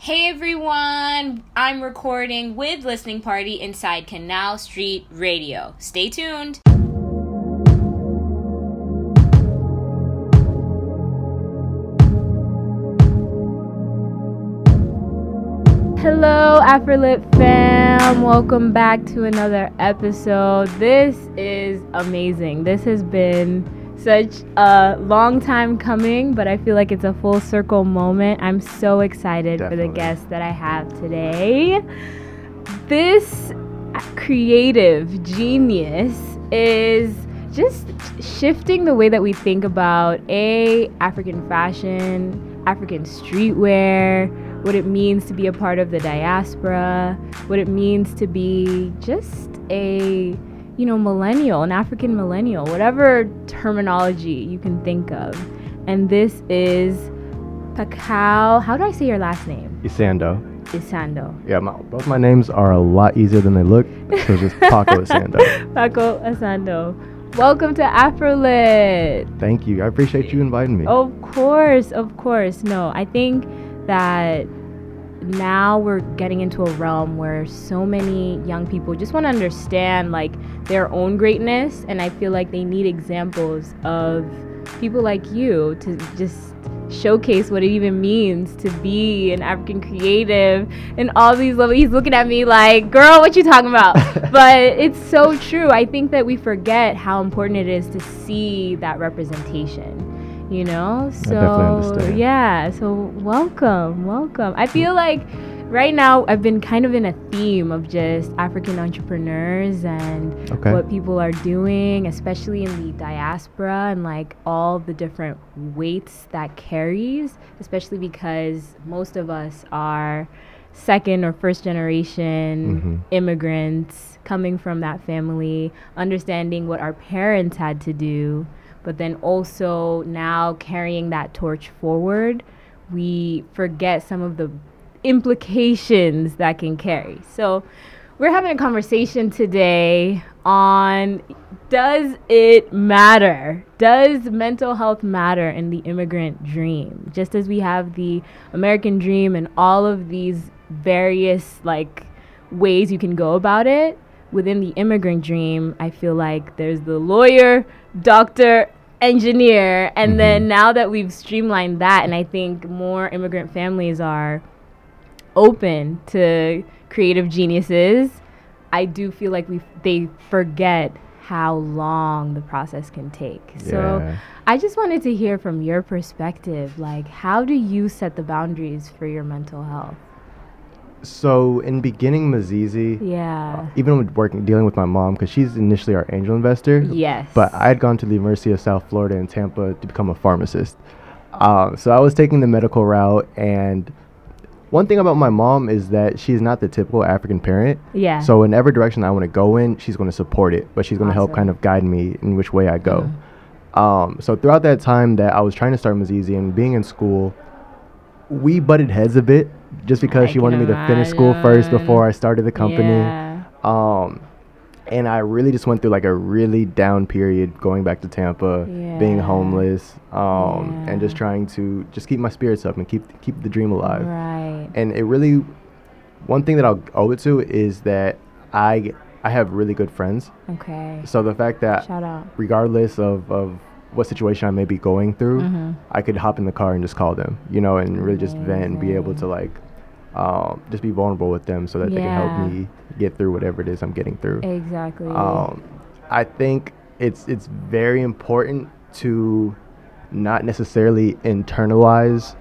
Hey everyone, I'm recording with Listening Party inside Canal Street Radio. Stay tuned. Hello, Afrolit fam. Welcome back to another episode. This is amazing. This has been such a long time coming, but I feel like it's a full circle moment. I'm so excited Definitely. for the guest that I have today. This creative genius is just shifting the way that we think about a African fashion, African streetwear, what it means to be a part of the diaspora, what it means to be just a you know, millennial, an African millennial, whatever terminology you can think of. And this is Pakao. How do I say your last name? Isando. Isando. Yeah, my, both my names are a lot easier than they look. So just Paco Isando. Paco Isando. Welcome to Afrolit. Thank you. I appreciate you inviting me. Of course, of course. No, I think that now we're getting into a realm where so many young people just want to understand like their own greatness and i feel like they need examples of people like you to just showcase what it even means to be an african creative and all these levels he's looking at me like girl what you talking about? But it's so true. I think that we forget how important it is to see that representation you know so yeah so welcome welcome i feel like right now i've been kind of in a theme of just african entrepreneurs and okay. what people are doing especially in the diaspora and like all the different weights that carries especially because most of us are second or first generation mm-hmm. immigrants coming from that family understanding what our parents had to do but then also now carrying that torch forward, we forget some of the implications that can carry. So, we're having a conversation today on does it matter? Does mental health matter in the immigrant dream? Just as we have the American dream and all of these various like ways you can go about it, within the immigrant dream, I feel like there's the lawyer, doctor, engineer and mm-hmm. then now that we've streamlined that and i think more immigrant families are open to creative geniuses i do feel like we they forget how long the process can take yeah. so i just wanted to hear from your perspective like how do you set the boundaries for your mental health so in beginning Mzizi, yeah, uh, even with working dealing with my mom because she's initially our angel investor. Yes. But I had gone to the University of South Florida in Tampa to become a pharmacist. Um, so I was taking the medical route, and one thing about my mom is that she's not the typical African parent. Yeah. So in every direction I want to go in, she's going to support it, but she's going to awesome. help kind of guide me in which way I go. Mm. Um, so throughout that time that I was trying to start Mzizi and being in school, we butted heads a bit just because I she wanted me to finish school first before I started the company. Yeah. Um, and I really just went through like a really down period going back to Tampa, yeah. being homeless, um, yeah. and just trying to just keep my spirits up and keep keep the dream alive. Right. And it really, one thing that I'll owe it to is that I I have really good friends. Okay. So the fact that regardless of of what situation I may be going through, mm-hmm. I could hop in the car and just call them, you know, and really just vent and be able to like um, just be vulnerable with them so that yeah. they can help me get through whatever it is I'm getting through. Exactly. Um, I think it's it's very important to not necessarily internalize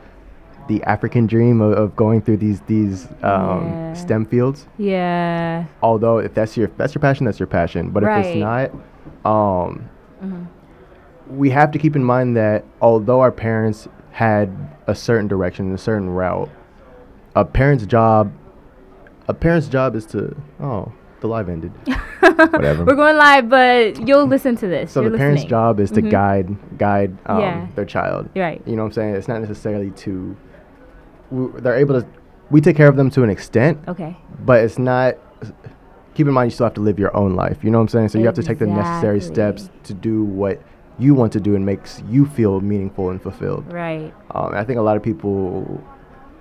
the African dream of, of going through these these um, yeah. STEM fields. Yeah. Although if that's your if that's your passion, that's your passion. But right. if it's not, um, we have to keep in mind that although our parents had a certain direction, a certain route, a parent's job, a parent's job is to oh the live ended. Whatever. We're going live, but you'll listen to this. So You're the listening. parent's job is to mm-hmm. guide guide um, yeah. their child. Right. You know what I'm saying? It's not necessarily to. they're able to. We take care of them to an extent. Okay. But it's not. Keep in mind, you still have to live your own life. You know what I'm saying? So exactly. you have to take the necessary steps to do what you want to do and makes you feel meaningful and fulfilled. Right. Um, I think a lot of people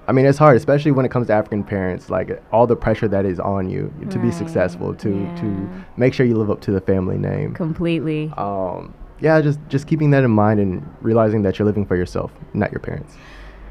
I mean, it's hard, especially when it comes to African parents. Like all the pressure that is on you to be successful, to Yeah. to make sure you live up to the family name. Completely. Um, yeah, just just keeping that in mind and realizing that you're living for yourself, not your parents.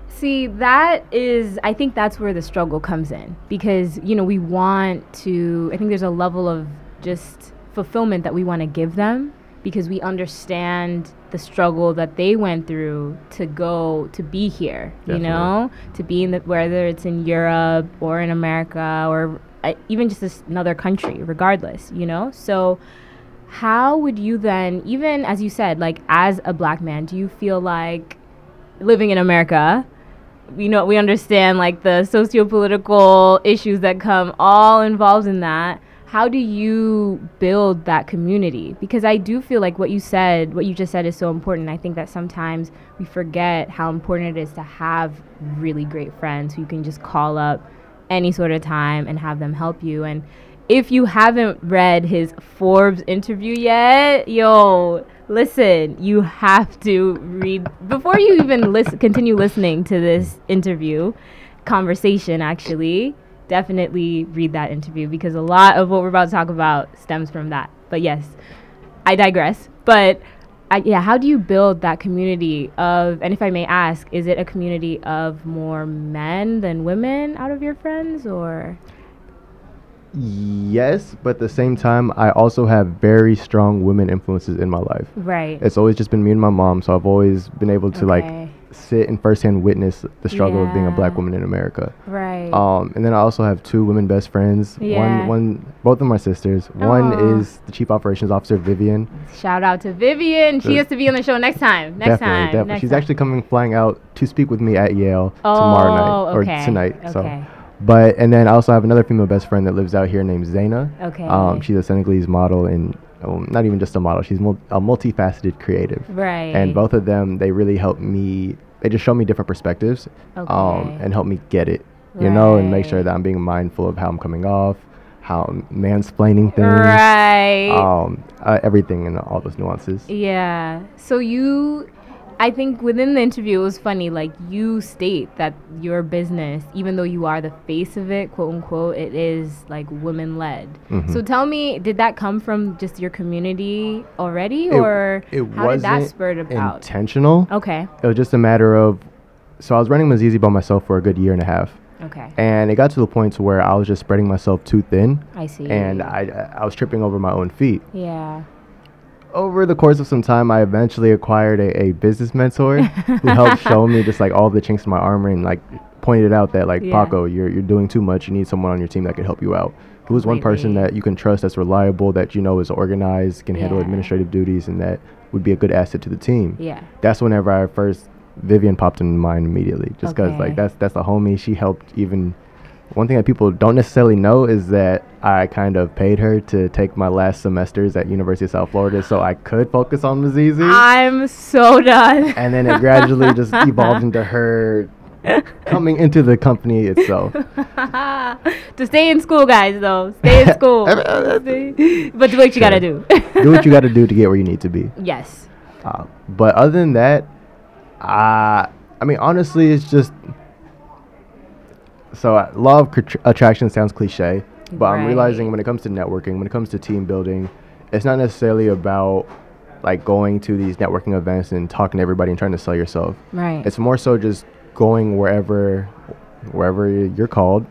See, that is, I think that's where the struggle comes in because, you know, we want to, I think there's a level of just fulfillment that we want to give them because we understand the struggle that they went through to go to be here, you know, to be in the, whether it's in Europe or in America or uh, even just this, another country, regardless, you know? So, how would you then, even as you said, like as a black man, do you feel like living in America, you know, we understand like the socio-political issues that come all involved in that. How do you build that community? Because I do feel like what you said, what you just said is so important. I think that sometimes we forget how important it is to have really great friends who you can just call up any sort of time and have them help you. And if you haven't read his Forbes interview yet, yo, listen, you have to read before you even listen continue listening to this interview conversation actually. Definitely read that interview because a lot of what we're about to talk about stems from that. But yes, I digress. But I, yeah, how do you build that community of, and if I may ask, is it a community of more men than women out of your friends or? Yes, but at the same time, I also have very strong women influences in my life. Right. It's always just been me and my mom, so I've always been able to like Okay. Sit and firsthand witness the struggle of being a black woman in America. right. Um, and then I also have two women best friends. Yeah. One, one, both of my sisters. One is the chief operations officer, Vivian. Shout out to Vivian. She has to be on the show next time. Next definitely, time. definitely. next She's time. actually coming flying out to speak with me at Yale oh, tomorrow night okay. or tonight. Okay. So, but and then I also have another female best friend that lives out here named Zaina. Okay. Um, she's a Senegalese model and um, not even just a model. She's mul- a multifaceted creative. right. And both of them, they really help me. They just show me different perspectives, um, and help me get it, you know, and make sure that I'm being mindful of how I'm coming off, how I'm mansplaining things, Right. um, uh, everything, and all those nuances. Yeah. So you, I think within the interview, it was funny. Like you state that your business, even though you are the face of it, quote unquote, it is like women led. Mhm. So tell me, did that come from just your community already, It- or it how did that spurt about? Intentional. okay. It was just a matter of. So I was running Mzizi by myself for a good year and a half, Okay. and it got to the point to where I was just spreading myself too thin, I see. and I I was tripping over my own feet. yeah. Over the course of some time, I eventually acquired a, a business mentor who helped show me just like all the chinks in my armor and like pointed out that like Yeah. Paco, you're you're doing too much. You need someone on your team that can help you out. Who is one person that you can trust, that's reliable, that you know is organized, can handle administrative duties, and that would be a good asset to the team. Yeah. That's whenever I first Vivian popped in mind immediately, just because Okay. like that's that's a homie. She helped even. One thing that people don't necessarily know is that I kind of paid her to take my last semesters at University of South Florida so I could focus on Mzizi. I'm so done. and then it gradually just evolved into her coming into the company itself. to stay in school, guys. Though stay in school, but do what you gotta do. do what you got to do to get where you need to be. yes. Uh, but other than that, uh, I mean, honestly, it's just. So, law of cr- attraction sounds cliche, but I'm realizing when it comes to networking, when it comes to team building, it's not necessarily about like going to these networking events and talking to everybody and trying to sell yourself. Right. It's more so just going wherever wherever you're called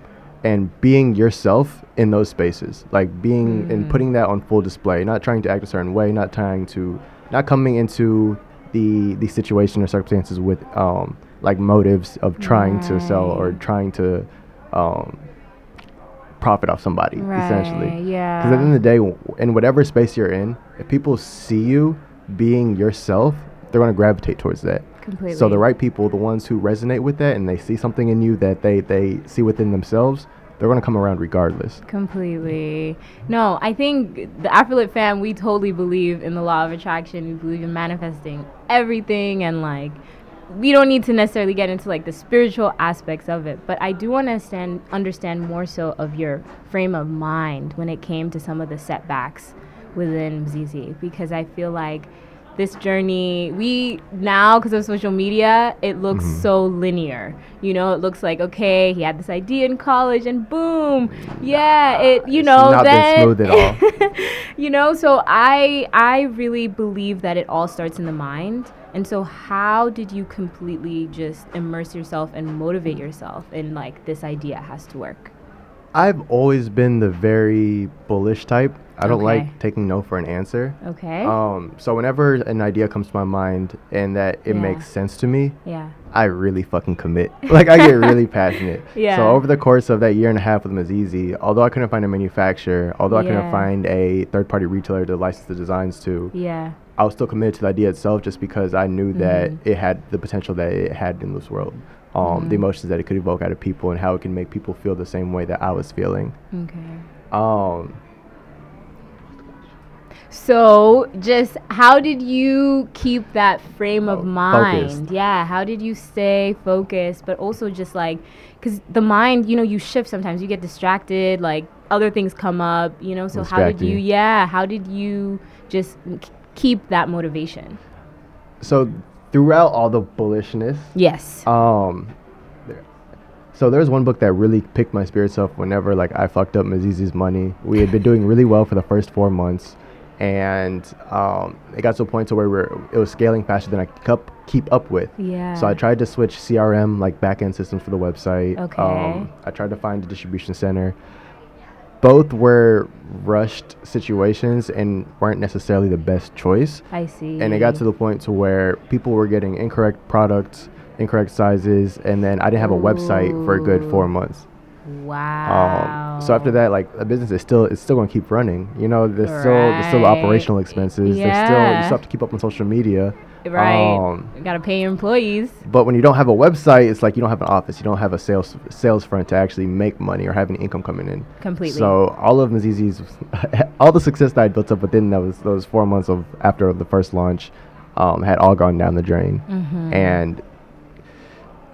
and being yourself in those spaces. Like being and Mm. putting that on full display, not trying to act a certain way, not trying to not coming into the the situation or circumstances with um like motives of trying to sell or trying to um profit off somebody essentially. Right, yeah. Because at the end of the day, w- in whatever space you're in, if people see you being yourself, they're going to gravitate towards that. Completely. So the right people, the ones who resonate with that, and they see something in you that they they see within themselves, they're going to come around regardless. Completely. No, I think the Afrolit fam, we totally believe in the law of attraction. We believe in manifesting everything and like we don't need to necessarily get into like the spiritual aspects of it, but I do want to stand understand more so of your frame of mind when it came to some of the setbacks within Zizi because I feel like this journey we now because of social media it looks Mhm. so linear you know it looks like okay he had this idea in college and boom yeah it you It's know not been then smooth at all. you know so i i really believe that it all starts in the mind and so how did you completely just immerse yourself and motivate yourself in like this idea has to work I've always been the very bullish type. I don't Okay. like taking no for an answer. okay Um, so whenever an idea comes to my mind and that it Yeah. makes sense to me, yeah I really fucking commit. like I get really passionate. Yeah. So over the course of that year and a half with Mzizi, although I couldn't find a manufacturer, although I couldn't find a third-party retailer to license the designs to, yeah I was still committed to the idea itself just because I knew that Mhm. it had the potential that it had in this world. Um, The Mhm. emotions that it could evoke out of people and how it can make people feel the same way that I was feeling. okay Um, So, just how did you keep that frame of mind? focused. Yeah, how did you stay focused, but also just like, because the mind, you know, you shift sometimes, you get distracted, like other things come up, you know. So, how did you, you. yeah, how did you just k- keep that motivation? so throughout all the bullishness, Yes. Um, so there's one book that really picked my spirits up whenever like I fucked up Mzizi's money. We had been doing really well for the first four months, and um, it got to a point to where we're, it was scaling faster than I could keep keep up with. yeah. So I tried to switch CRM like backend systems for the website. Okay. Um, I tried to find a distribution center. Both were rushed situations and weren't necessarily the best choice. I see. and it got to the point to where people were getting incorrect products incorrect sizes and then i didn't have a website for a good four months. Wow. um, so after that like a business is still it's still going to keep running. You know there's still there's still operational expenses. There's still you still have to keep up on social media Right. um, you gotta pay your employees. but when you don't have a website it's like you don't have an office you don't have a sales sales front to actually make money or have any income coming in Completely. so all of Mzizi's, all the success that I built up within those those four months of after the first launch, um, had all gone down the drain. Mhm. And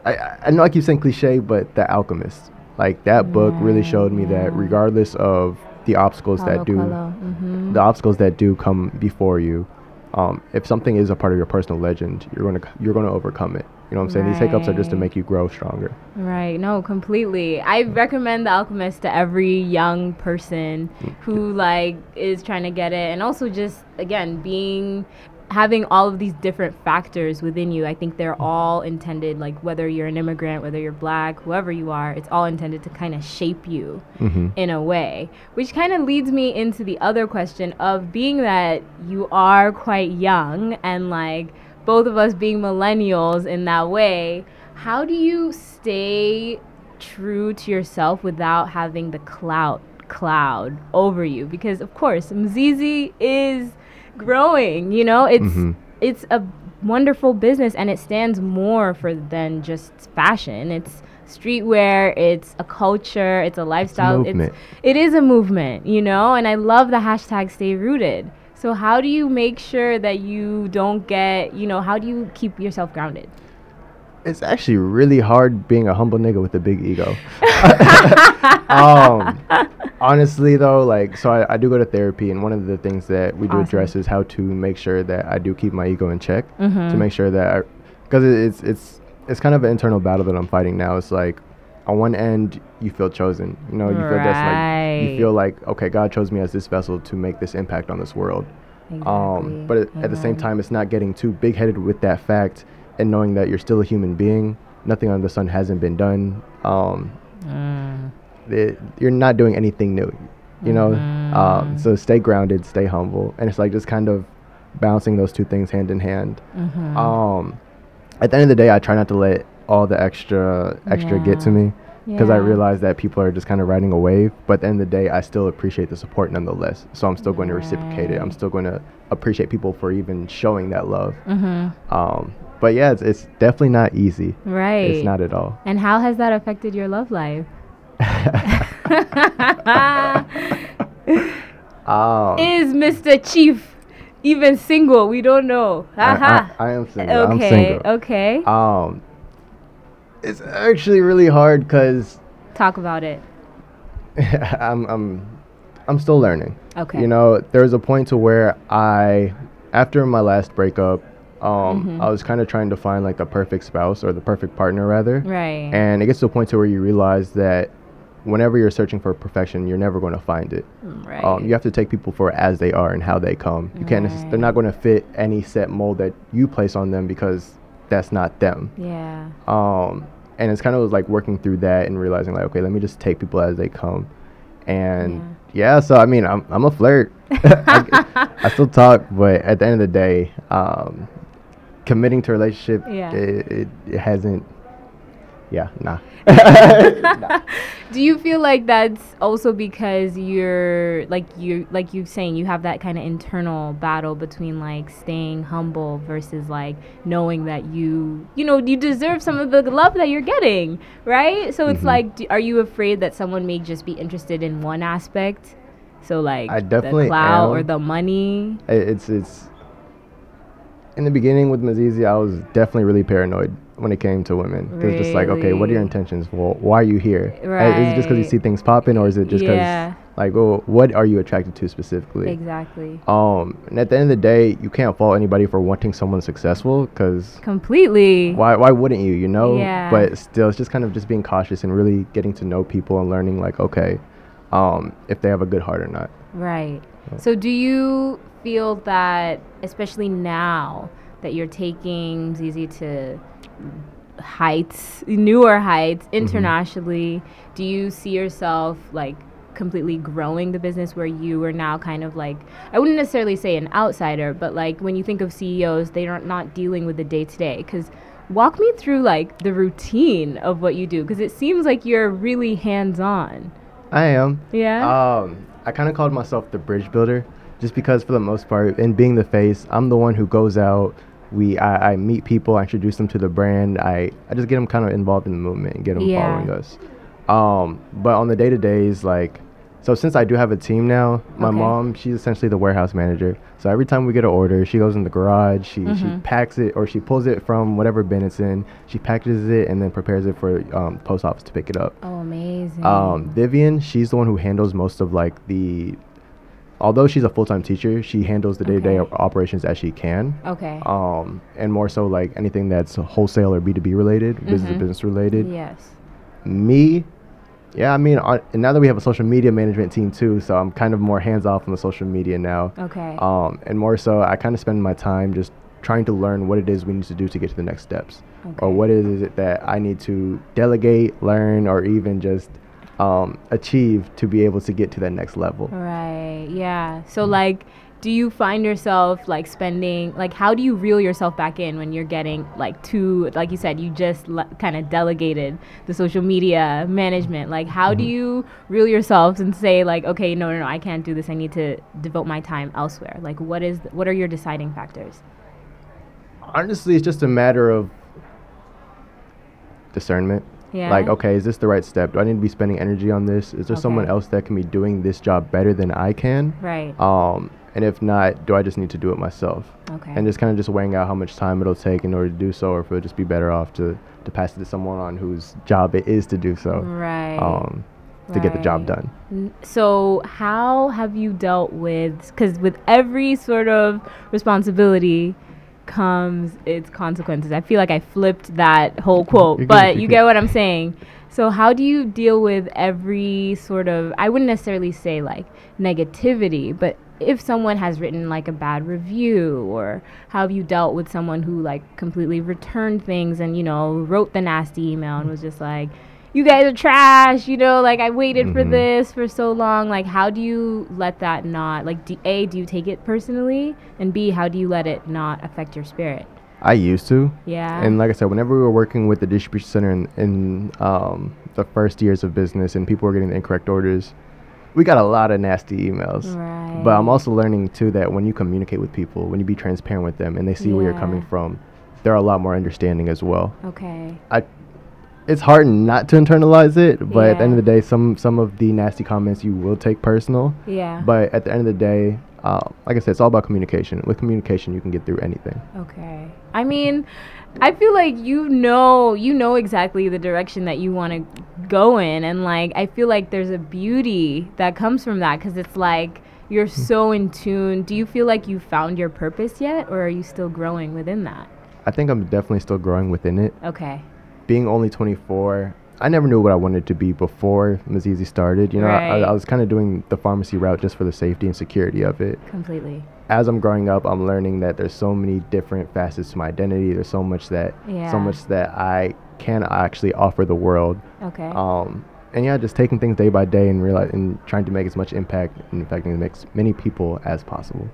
I- I, know I keep saying cliche, but The Alchemist, like that book, really showed me that regardless of the obstacles that do, hmm the obstacles that do come before you, um, if something is a part of your personal legend, you're gonna you're gonna overcome it. You know what I'm saying? These hiccups are just to make you grow stronger. Right. No, completely. I recommend The Alchemist to every young person who like is trying to get it and also just again being having all of these different factors within you. I think they're all intended like whether you're an immigrant, whether you're black, whoever you are, it's all intended to kind of shape you hmm in a way. Which kind of leads me into the other question of being that you are quite young and like both of us being millennials in that way, how do you stay true to yourself without having the clout cloud over you? Because of course, Mzizi is growing, you know? It's Mhm. it's a wonderful business and it stands more for than just fashion. It's streetwear, it's a culture, it's a lifestyle. movement. it is a movement, you know, and I love the hashtag stay rooted. So how do you make sure that you don't get, you know, how do you keep yourself grounded? It's actually really hard being a humble nigga with a big ego. um, honestly, though, like, so I, I do go to therapy, and one of the things that we do Awesome. address is how to make sure that I do keep my ego in check. To Mhm. make sure that, because it's it's it's kind of an internal battle that I'm fighting now. It's like, on one end, you feel chosen. You know, you feel just like you feel like, okay, God chose me as this vessel to make this impact on this world. Um, but at, at the same time, it's not getting too big headed with that fact and knowing that you're still a human being. Nothing under the sun hasn't been done. Um, Mm. it, you're not doing anything new, you know? Um, Mhm. so stay grounded, stay humble. And it's like just kind of balancing those two things hand in hand. Mhm. Um, at the end of the day, I try not to let all the extra extra get to me because I realize that people are just kind of riding a wave. But at the end of the day, I still appreciate the support nonetheless. So I'm still going to reciprocate it. I'm still going to appreciate people for even showing that love. Mhm. Um, but yeah, it's, it's definitely not easy. Right. It's not at all. And how has that affected your love life? um, Is Mr. Chief even single? We don't know. I, I, Haha. I am single. I'm Okay. single. Okay. Um, it's actually really hard because Talk about it. I'm I'm I'm still learning. Okay. You know, there's a point to where I after my last breakup, um, mm-hmm. I was kind of trying to find like a perfect spouse or the perfect partner rather. Right. And it gets to a point to where you realize that whenever you're searching for perfection, you're never going to find it. Right. Um, you have to take people for as they are and how they come. You can't. Right. They're not going to fit any set mold that you place on them because that's not them. Yeah. Um, and it's kind of like working through that and realizing like, okay, let me just take people as they come. And yeah, yeah so I mean, I'm I'm a flirt. I, I, still talk, but at the end of the day, um, committing to a relationship, yeah. it, it, it hasn't yeah, nah. nah. Do you feel like that's also because you're like you like you're saying you have that kind of internal battle between like staying humble versus like knowing that you you know you deserve some of the love that you're getting, right? So it's mm-hmm. like do, are you afraid that someone may just be interested in one aspect? So like I definitely the clout or the money. It's it's in the beginning with Mzizi, I was definitely really paranoid when it came to women. It was just like, okay, what are your intentions? Well, why are you here? Right. Is it just because you see things popping, or is it just because, yeah. like, well, what are you attracted to specifically? Exactly. Um, and at the end of the day, you can't fault anybody for wanting someone successful, because completely. Why? Why wouldn't you? You know. Yeah. But still, it's just kind of just being cautious and really getting to know people and learning, like, okay, um, if they have a good heart or not. Right. So, do you feel that, especially now? that you're taking Zizi to heights, newer heights mm-hmm. internationally? Mm-hmm. Do you see yourself like completely growing the business where you are now kind of like I wouldn't necessarily say an outsider, but like when you think of CEOs, they are not dealing with the day to day because walk me through like the routine of what you do because it seems like you're really hands on. I am. Yeah. Um, I kind of called myself the bridge builder just because for the most part, in being the face, I'm the one who goes out, we I, I, meet people, I introduce them to the brand. I, I just get them kind of involved in the movement and get them yeah. following us. Um, but on the day to days, like, so since I do have a team now, my okay. mom she's essentially the warehouse manager. So every time we get an order, she goes in the garage, she mm-hmm. she packs it or she pulls it from whatever bin it's in, she packages it and then prepares it for um, post office to pick it up. Oh, amazing. Um, Vivian, she's the one who handles most of like the although she's a full-time teacher she handles the day-to-day okay. operations as she can okay um and more so like anything that's wholesale or b2b related mm-hmm. business to business related yes me yeah i mean and now that we have a social media management team too so i'm kind of more hands off on the social media now okay um and more so i kind of spend my time just trying to learn what it is we need to do to get to the next steps okay. or what is it that i need to delegate learn or even just um, achieve to be able to get to that next level. Right. Yeah. So mm-hmm. like do you find yourself like spending like how do you reel yourself back in when you're getting like too like you said you just le- kind of delegated the social media management like how mm-hmm. do you reel yourself and say like okay no no no I can't do this I need to devote my time elsewhere like what is th- what are your deciding factors honestly it's just a matter of discernment yeah. Like, okay, is this the right step? Do I need to be spending energy on this? Is there okay. someone else that can be doing this job better than I can? Right. Um, and if not, do I just need to do it myself? Okay. And just kind of just weighing out how much time it'll take in order to do so, or if it'll just be better off to to pass it to someone on whose job it is to do so. Right. Um, to right. get the job done. So, how have you dealt with? Because with every sort of responsibility comes its consequences. I feel like I flipped that whole quote, good, but you good. get what I'm saying. So how do you deal with every sort of I wouldn't necessarily say like negativity, but if someone has written like a bad review or how have you dealt with someone who like completely returned things and you know wrote the nasty email and was just like you guys are trash, you know, like I waited mm-hmm. for this for so long. Like, how do you let that not, like, do, A, do you take it personally? And B, how do you let it not affect your spirit? I used to. Yeah. And like I said, whenever we were working with the distribution center in, in um, the first years of business and people were getting the incorrect orders, we got a lot of nasty emails. Right. But I'm also learning too that when you communicate with people, when you be transparent with them and they see yeah. where you're coming from, they're a lot more understanding as well. Okay. I it's hard not to internalize it, but yeah. at the end of the day, some some of the nasty comments you will take personal. Yeah. But at the end of the day, uh, like I said, it's all about communication. With communication, you can get through anything. Okay. I mean, I feel like you know you know exactly the direction that you want to go in, and like I feel like there's a beauty that comes from that because it's like you're so in tune. Do you feel like you found your purpose yet, or are you still growing within that? I think I'm definitely still growing within it. Okay. Being only 24, I never knew what I wanted to be before Mzizi started. You know, Right. I, I was kind of doing the pharmacy route just for the safety and security of it. Completely. As I'm growing up, I'm learning that there's so many different facets to my identity. There's so much that, Yeah. so much that I can actually offer the world. Okay. Um, and yeah, just taking things day by day and realize and trying to make as much impact and affecting as many people as possible.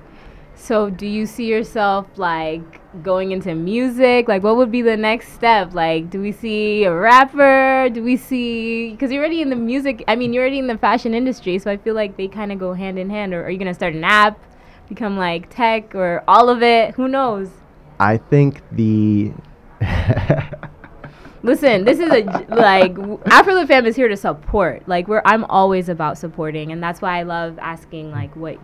So, do you see yourself like going into music? Like, what would be the next step? Like, do we see a rapper? Do we see because you're already in the music? I mean, you're already in the fashion industry, so I feel like they kind of go hand in hand. Or are you gonna start an app, become like tech, or all of it? Who knows? I think the Listen, this is a like w- Afrolit Fam is here to support. Like, we're I'm always about supporting, and that's why I love asking like what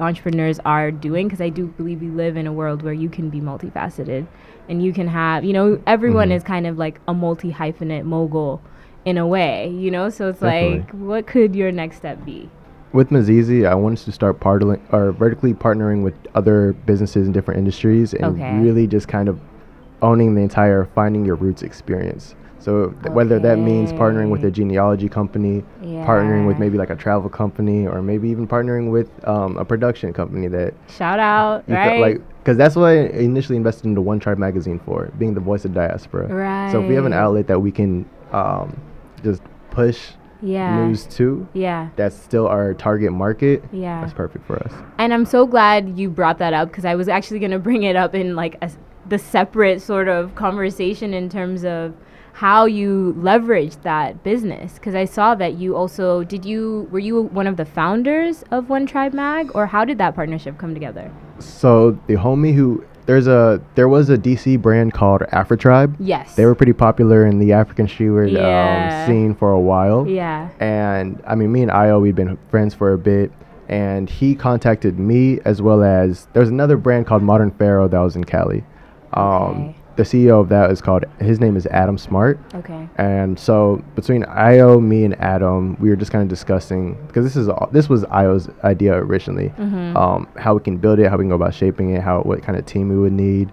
entrepreneurs are doing because I do believe we live in a world where you can be multifaceted and you can have, you know, everyone Mhm. is kind of like a multi hyphenate mogul in a way, you know? So it's Definitely. like, what could your next step be? with Mzizi, I wanted to start partnering or vertically partnering with other businesses in different industries and Okay. really just kind of owning the entire finding your roots experience. So th- whether that means partnering with a genealogy company, partnering with maybe like a travel company, or maybe even partnering with um, a production company that Shout out, right? like because that's what I initially invested into One Tribe magazine for, being the voice of diaspora. Right. So if we have an outlet that we can um, just push yeah. news to, Yeah. that's still our target market. Yeah. That's perfect for us. And I'm so glad you brought that up because I was actually going to bring it up in like a the separate sort of conversation in terms of how you leveraged that business because I saw that you also did you were you one of the founders of One Tribe Mag or how did that partnership come together? So the homie who there's a there was a DC brand called Afrotribe. Yes. They were pretty popular in the African streetwear Yeah. um, scene for a while. Yeah. And I mean, me and Io, we'd been friends for a bit. And he contacted me as well as there's another brand called Modern Pharaoh that was in Cali. Um, Okay. The CEO of that is called his name is Adam Smart. Okay. And so between Io, me, and Adam, we were just kind of discussing because this is all, this was Io's idea originally. Mhm. Um, how we can build it, how we can go about shaping it, how what kind of team we would need,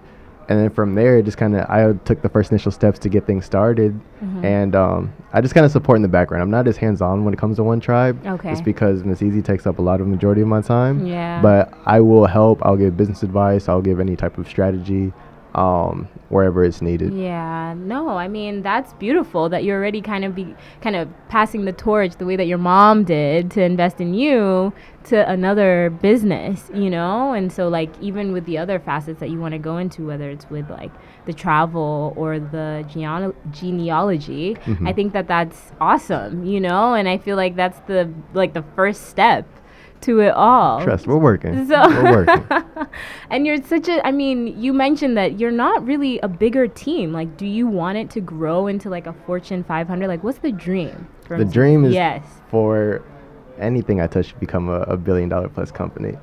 and then from there, it just kind of Io took the first initial steps to get things started. Mhm. And um, I just kind of support in the background. I'm not as hands on when it comes to one tribe. Okay. It's because Mzizi takes up a lot of majority of my time. Yeah. But I will help. I'll give business advice. I'll give any type of strategy um, wherever it's needed. Yeah, no, I mean that's beautiful that you're already kind of be kind of passing the torch the way that your mom did to invest in you to another business, you know? And so like even with the other facets that you want to go into whether it's with like the travel or the geneal- genealogy, Mhm. I think that that's awesome, you know? And I feel like that's the like the first step to it all. Trust, we're working. So we're working. and you're such a I mean, you mentioned that you're not really a bigger team. Like do you want it to grow into like a Fortune 500? Like what's the dream? for The dream is Yes. for anything I touch to become a, a billion dollar plus company.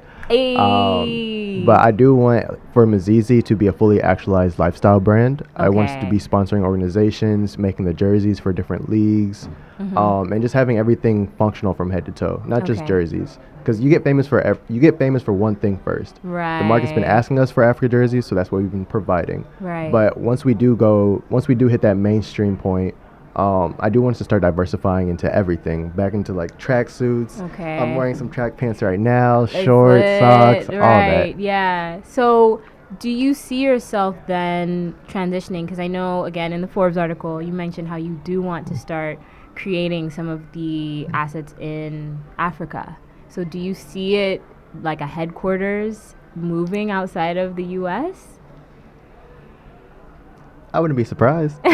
Um, but I do want for Mzizi to be a fully actualized lifestyle brand. I want to be sponsoring organizations, making the jerseys for different leagues, Mhm. um, and just having everything functional from head to toe, not just jerseys. Because you get famous for you get famous for one thing first. right. The market's been asking us for Africa jerseys, so that's what we've been providing. Right. But once we do go, once we do hit that mainstream point, um, I do want us to start diversifying into everything, back into like track suits. Okay. I'm wearing some track pants right now, It's shorts, lit, socks, all right, that. Yeah. So, do you see yourself then transitioning? Because I know, again, in the Forbes article, you mentioned how you do want to start creating some of the assets in Africa. So, do you see it like a headquarters moving outside of the U.S. I wouldn't be surprised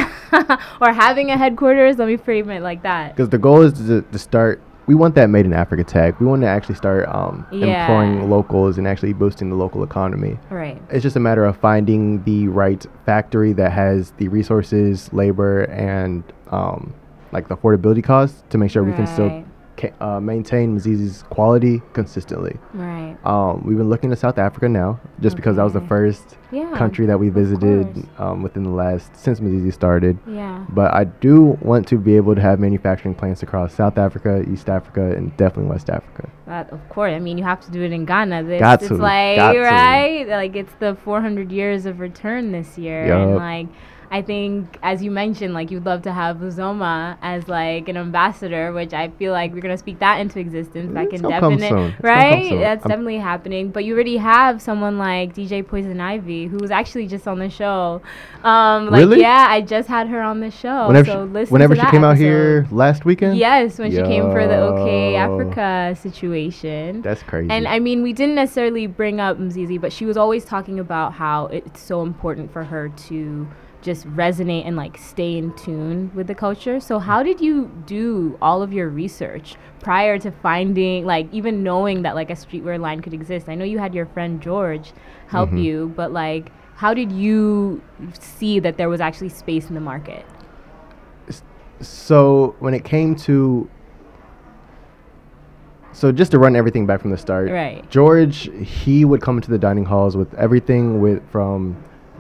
or having a headquarters? Let me frame it like that. because the goal is to, to start. We want that made in Africa tag. We want to actually start um, Yeah. employing locals and actually boosting the local economy. Right. It's just a matter of finding the right factory that has the resources, labor, and um, like the affordability costs to make sure we can still Right. Uh, maintain Mzizi's quality consistently. Right. Um, we've been looking to South Africa now, just because that was the first Yeah. country that we visited um, within the last since Mzizi started. Yeah. But I do want to be able to have manufacturing plants across South Africa, East Africa, and definitely West Africa. That of course. I mean, you have to do it in Ghana. This, Got it's to, like got to. right, like it's the 400 years of return this year, and like I think, as you mentioned, like you'd love to have Uzoma as like an ambassador, which I feel like we're gonna speak that into existence. That It's can definitely, right? That's I'm- definitely happening. But you already have someone like DJ Poison Ivy, who was actually just on the show. Um, like Really? yeah, I just had her on the show. whenever so she, listen whenever she came out here last weekend. Yes, when she came for the OkayAfrica situation. That's crazy. And I mean, we didn't necessarily bring up Mzizi, but she was always talking about how it's so important for her to just resonate and like stay in tune with the culture. So, how did you do all of your research prior to finding, like, even knowing that like a streetwear line could exist? I know you had your friend George help Mhm. you, but like, how did you see that there was actually space in the market? so when it came to so just to run everything back from the start Right. george he would come into the dining halls with everything with from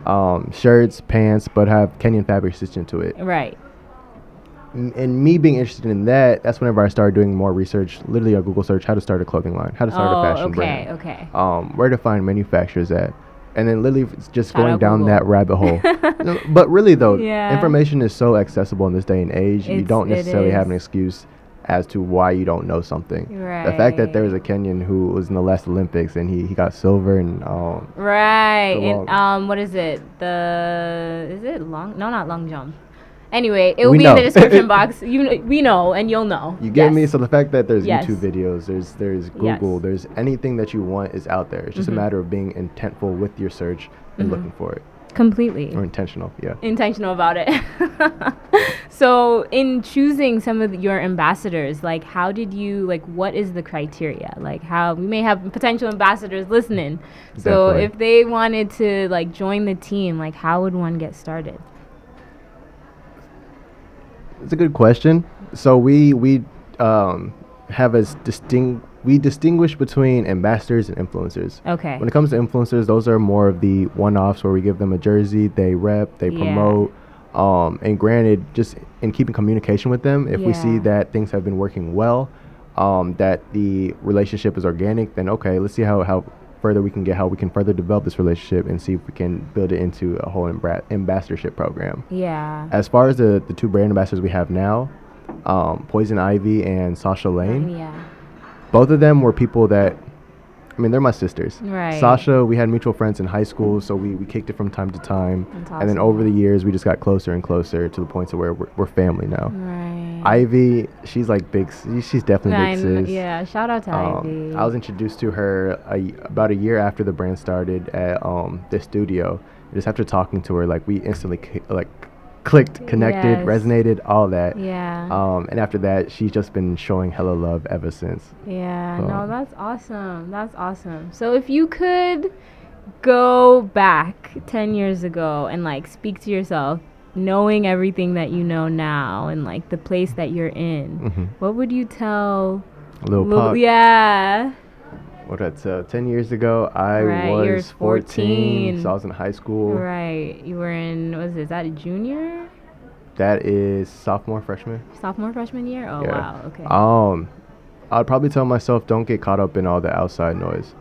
um, shirts pants but have kenyan fabric stitched into it Right. N- and me being interested in that that's whenever i started doing more research literally a google search how to start a clothing line how to start oh, a fashion okay, brand okay. um, where to find manufacturers at, and then literally just Shout going down Google. that rabbit hole. No, but really though, Yeah. information is so accessible in this day and age. you don't necessarily have an excuse as to why you don't know something. The fact that there was a Kenyan who was in the last Olympics and he, he got silver and um right and um what is it The is it long? No, not long jump. Anyway, it will We be in the description box. You kn- we know, and you'll know. you get me. So the fact that there's Yes. YouTube videos, there's there's Yes. Google, there's anything that you want is out there. It's just Mhm. a matter of being intentful with your search and Mhm. looking for it, completely or intentional. Yeah. intentional about it. so, in choosing some of your ambassadors, like how did you like? What is the criteria? Like how we may have potential ambassadors listening. So, Definitely. if they wanted to like join the team, like how would one get started? It's a good question. So we we um, have as distinct we distinguish between ambassadors and influencers. Okay. When it comes to influencers, those are more of the one-offs where we give them a jersey, they rep, they Yeah. promote. Um, and granted, just in keeping communication with them, if we see that things have been working well, um, that the relationship is organic, then okay, let's see how, how further we can get, how we can further develop this relationship and see if we can build it into a whole ambassadorship program. yeah. As far as the, the two brand ambassadors we have now, um, Poison Ivy and Sasha Lane, Yeah. both of them were people that, I mean, they're my sisters. Right. Sasha, we had mutual friends in high school, so we, we kicked it from time to time. That's And then over the years, we just got closer and closer to the point to where we're, we're family now. Right. Ivy, she's like big, she's definitely I big sis. yeah, shout out to Um, Ivy. I was introduced to her a about a year after the brand started at um, this studio. Just after talking to her, like we instantly c- like clicked, connected, Yes. resonated, all that. yeah. Um, and after that, she's just been showing hella love ever since. yeah. so- No, that's awesome. That's awesome. So if you could go back 10 years ago and like speak to yourself knowing everything that you know now and like the place that you're in, hmm what would you tell Lil Lil- Pop. Yeah. What that's uh, ten years ago. I Right, was 14, 14. so I was in high school. Right. You were in what is it? Is that a junior? That is sophomore, freshman. Sophomore, freshman year? Oh Yeah. wow. Okay. Um, I'd probably tell myself don't get caught up in all the outside noise.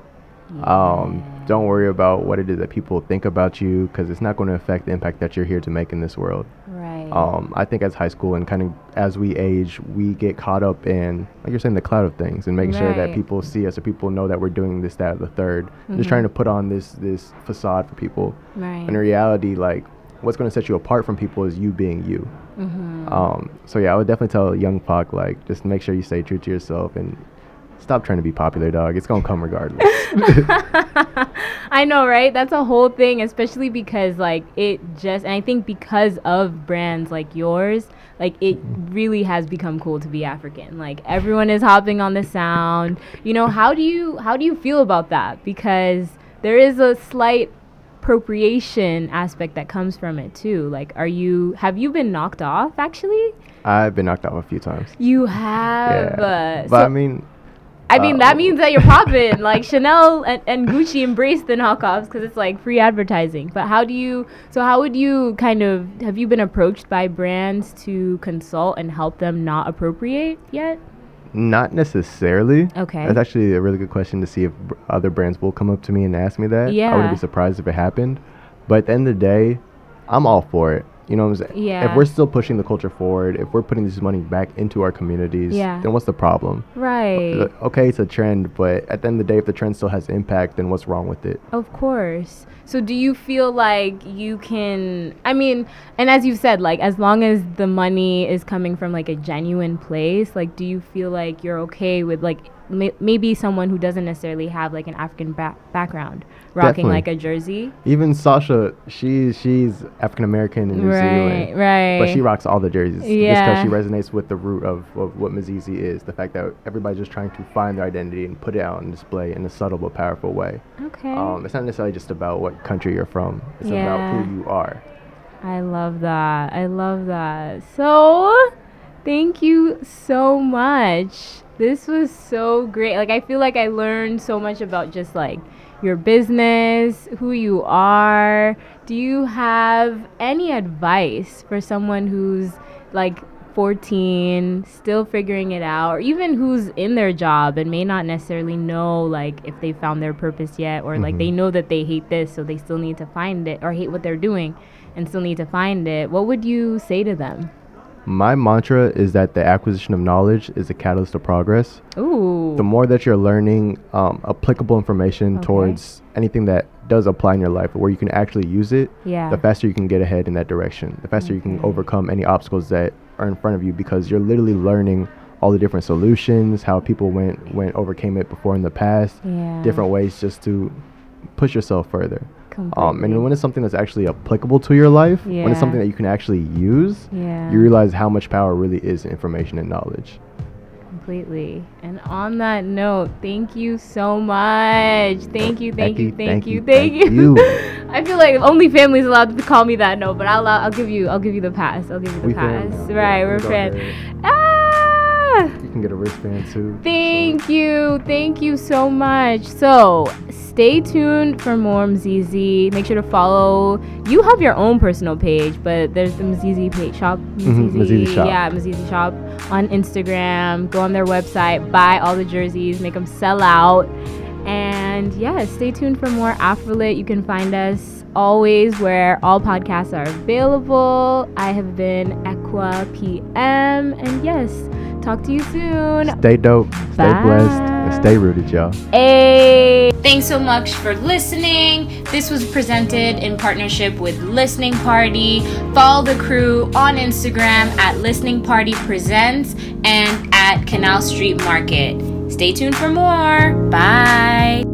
Um, don't worry about what it is that people think about you because it's not going to affect the impact that you're here to make in this world. Right. Um, I think as high school and kind of as we age, we get caught up in, like you're saying, the cloud of things and making sure that people see us or people know that we're doing this, that, the 3rd Mhm. Just trying to put on this this facade for people. right. In reality, like what's going to set you apart from people is you being you. mm-hmm. Um, so yeah, I would definitely tell young Pac like just make sure you stay true to yourself and stop trying to be popular, dog. It's gonna come regardless. I know, right? That's a whole thing, especially because like it just and I think because of brands like yours, like it really has become cool to be African. Like everyone is hopping on the sound. You know, how do you how do you feel about that? Because there is a slight appropriation aspect that comes from it too. Like are you have you been knocked off actually? I've been knocked off a few times. You have. Yeah. Uh, But so- I mean, I mean, Uh, that means that you're popping. like Chanel and, and Gucci embrace the knockoffs because it's like free advertising. But how do you? So how would you kind of? Have you been approached by brands to consult and help them not appropriate yet? not necessarily. Okay. That's actually a really good question to see if other brands will come up to me and ask me that. Yeah. I wouldn't be surprised if it happened. But at the end of the day, I'm all for it. You know what I'm saying? Yeah. If we're still pushing the culture forward, if we're putting this money back into our communities, Yeah. then what's the problem? Right. Uh, Okay, it's a trend, but at the end of the day, if the trend still has impact, then what's wrong with it? Of course. So do you feel like you can I mean, and as you said like as long as the money is coming from like a genuine place, like do you feel like you're okay with like may- maybe someone who doesn't necessarily have like an African ba- background rocking Definitely. like a jersey? Even Sasha, she she's African American in New Right, Zealand, right. but she rocks all the jerseys just Yeah. because she resonates with the root of, of what Mzizi is. The fact that everybody's just trying to find their identity and put it out on display in a subtle but powerful way. Okay. Um, it's not necessarily just about what country you're from; it's Yeah. about who you are. I love that. I love that. So, thank you so much. This was so great. Like I feel like I learned so much about just like your business, who you are. Do you have any advice for someone who's like 14, still figuring it out, or even who's in their job and may not necessarily know like if they found their purpose yet, or like Mhm. they know that they hate this, so they still need to find it, or hate what they're doing and still need to find it? What would you say to them? My mantra is that the acquisition of knowledge is a catalyst to progress. Ooh. The more that you're learning um, applicable information Okay. towards anything that does apply in your life, where you can actually use it, yeah. the faster you can get ahead in that direction. The faster you can overcome any obstacles that are in front of you because you're literally learning all the different solutions, how people went went overcame it before in the past, yeah. different ways just to push yourself further. Um, and when it's something that's actually applicable to your life, when it's something that you can actually use, yeah. you realize how much power really is in information and knowledge. Completely. And on that note, thank you so much. Thank you, thank you, Becky, thank you, thank you. thank you. I feel like only family's allowed to call me that. No, but I'll I'll give you I'll give you the pass. I'll give you the We pass. Right, Yeah, we're we go friends. You can get a wristband too. Thank you. Thank you so much. So, stay tuned for more Mzizi. Make sure to follow. You have your own personal page, but there's the Mzizi page shop. Mhm, Mzizi Shop. Yeah, Mzizi Shop on Instagram. Go on their website, buy all the jerseys, make them sell out. And yeah, stay tuned for more Afrolit. You can find us always where all podcasts are available. I have been Equa PM. And yes, talk to you soon. Stay dope, stay blessed, and stay rooted, y'all. Hey! Thanks so much for listening. This was presented in partnership with Listening Party. Follow the crew on Instagram at Listening Party Presents and at Canal Street Market. Stay tuned for more. Bye.